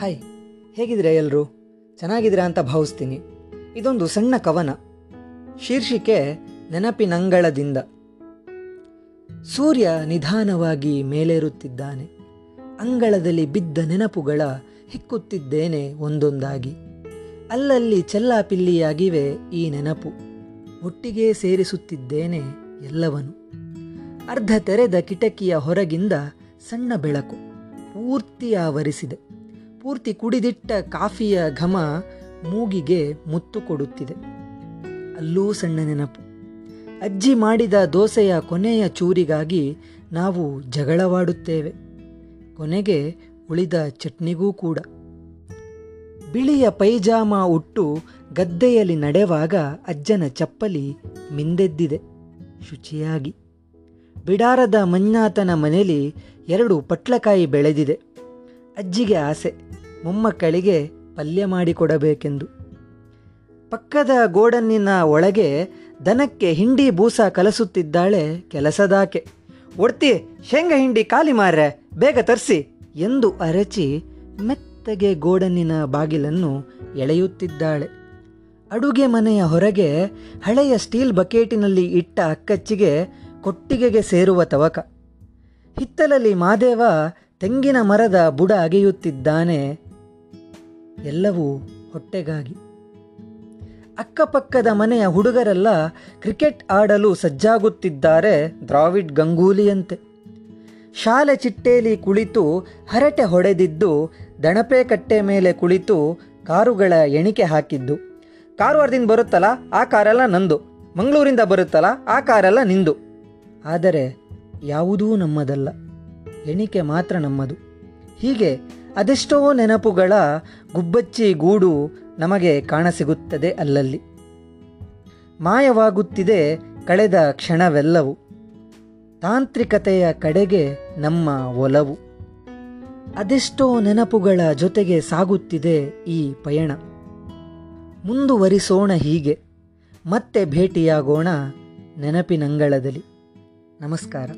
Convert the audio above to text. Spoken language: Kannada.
ಹಾಯ್ ಹೇಗಿದ್ರೆ ಎಲ್ಲರೂ ಚೆನ್ನಾಗಿದ್ದೀರಾ ಅಂತ ಭಾವಿಸ್ತೀನಿ. ಇದೊಂದು ಸಣ್ಣ ಕವನ. ಶೀರ್ಷಿಕೆ ನೆನಪಿನಂಗಳದಿಂದ. ಸೂರ್ಯ ನಿಧಾನವಾಗಿ ಮೇಲೇರುತ್ತಿದ್ದಾನೆ. ಅಂಗಳದಲ್ಲಿ ಬಿದ್ದ ನೆನಪುಗಳ ಹಿಕ್ಕುತ್ತಿದ್ದೇನೆ ಒಂದೊಂದಾಗಿ. ಅಲ್ಲಲ್ಲಿ ಚೆಲ್ಲಾಪಿಲ್ಲಿಯಾಗಿವೆ ಈ ನೆನಪು. ಒಟ್ಟಿಗೆ ಸೇರಿಸುತ್ತಿದ್ದೇನೆ ಎಲ್ಲವನು. ಅರ್ಧ ತೆರೆದ ಕಿಟಕಿಯ ಹೊರಗಿಂದ ಸಣ್ಣ ಬೆಳಕು ಪೂರ್ತಿ ಆವರಿಸಿದೆ ಪೂರ್ತಿ ಕುಡಿದಿಟ್ಟ ಕಾಫಿಯ ಘಮ ಮೂಗಿಗೆ ಮುತ್ತು ಕೊಡುತ್ತಿದೆ. ಅಲ್ಲೂ ಸಣ್ಣ ನೆನಪು. ಅಜ್ಜಿ ಮಾಡಿದ ದೋಸೆಯ ಕೊನೆಯ ಚೂರಿಗಾಗಿ ನಾವು ಜಗಳವಾಡುತ್ತೇವೆ. ಕೊನೆಗೆ ಉಳಿದ ಚಟ್ನಿಗೂ ಕೂಡ. ಬಿಳಿಯ ಪೈಜಾಮ ಉಟ್ಟು ಗದ್ದೆಯಲ್ಲಿ ನಡೆವಾಗ ಅಜ್ಜನ ಚಪ್ಪಲಿ ಮಿಂದೆದ್ದಿದೆ. ಶುಚಿಯಾಗಿ. ಬಿಡಾರದ ಮಂಜಾತನ ಮನೆಯಲ್ಲಿ ಎರಡು ಪಟ್ಲಕಾಯಿ ಬೆಳೆದಿದೆ. ಅಜ್ಜಿಗೆ ಆಸೆ, ಮೊಮ್ಮಕ್ಕಳಿಗೆ ಪಲ್ಯ ಮಾಡಿಕೊಡಬೇಕೆಂದು. ಪಕ್ಕದ ಗೋಡನ್ನಿನ ಒಳಗೆ ದನಕ್ಕೆ ಹಿಂಡಿ ಬೂಸ ಕಲಸುತ್ತಿದ್ದಾಳೆ ಕೆಲಸದಾಕೆ. ಒಡ್ತಿ, ಶೇಂಗ ಹಿಂಡಿ ಖಾಲಿ ಮಾರ್ರೆ, ಬೇಗ ತರಿಸಿ, ಎಂದು ಅರಚಿ ಮೆತ್ತಗೆ ಗೋಡನ್ನಿನ ಬಾಗಿಲನ್ನು ಎಳೆಯುತ್ತಿದ್ದಾಳೆ. ಅಡುಗೆ ಮನೆಯ ಹೊರಗೆ ಹಳೆಯ ಸ್ಟೀಲ್ ಬಕೆಟಿನಲ್ಲಿ ಇಟ್ಟ ಅಕ್ಕಚ್ಚಿಗೆ ಕೊಟ್ಟಿಗೆಗೆ ಸೇರುವ ತವಕ. ಹಿತ್ತಲಲ್ಲಿ ಮಾದೇವ ತೆಂಗಿನ ಮರದ ಬುಡ ಅಗೆಯುತ್ತಿದ್ದಾನೆ. ಎಲ್ಲವೂ ಹೊಟ್ಟೆಗಾಗಿ. ಅಕ್ಕಪಕ್ಕದ ಮನೆಯ ಹುಡುಗರೆಲ್ಲ ಕ್ರಿಕೆಟ್ ಆಡಲು ಸಜ್ಜಾಗುತ್ತಿದ್ದಾರೆ ದ್ರಾವಿಡ್ ಗಂಗೂಲಿಯಂತೆ. ಶಾಲೆ ಚಿಟ್ಟೇಲಿ ಕುಳಿತು ಹರಟೆ ಹೊಡೆದಿದ್ದು ದಣಪೆ ಕಟ್ಟೆ ಮೇಲೆ ಕುಳಿತು ಕಾರುಗಳ ಎಣಿಕೆ ಹಾಕಿದ್ದು. ಕಾರವಾರದಿಂದ ಬರುತ್ತಲ್ಲ ಆ ಕಾರೆಲ್ಲ ನಂದು. ಮಂಗಳೂರಿಂದ ಬರುತ್ತಲ್ಲ ಆ ಕಾರೆಲ್ಲ ನಿಂದು. ಆದರೆ ಯಾವುದೂ ನಮ್ಮದಲ್ಲ. ಎಣಿಕೆ ಮಾತ್ರ ನಮ್ಮದು. ಹೀಗೆ ಅದೆಷ್ಟೋ ನೆನಪುಗಳ ಗುಬ್ಬಚ್ಚಿ ಗೂಡು ನಮಗೆ ಕಾಣಸಿಗುತ್ತದೆ ಅಲ್ಲಲ್ಲಿ. ಮಾಯವಾಗುತ್ತಿದೆ ಕಳೆದ ಕ್ಷಣವೆಲ್ಲವೂ. ತಾಂತ್ರಿಕತೆಯ ಕಡೆಗೆ ನಮ್ಮ ಒಲವು. ಅದೆಷ್ಟೋ ನೆನಪುಗಳ ಜೊತೆಗೆ ಸಾಗುತ್ತಿದೆ ಈ ಪಯಣ. ಮುಂದುವರಿಸೋಣ ಹೀಗೆ. ಮತ್ತೆ ಭೇಟಿಯಾಗೋಣ ನೆನಪಿನಂಗಳದಲ್ಲಿ. ನಮಸ್ಕಾರ.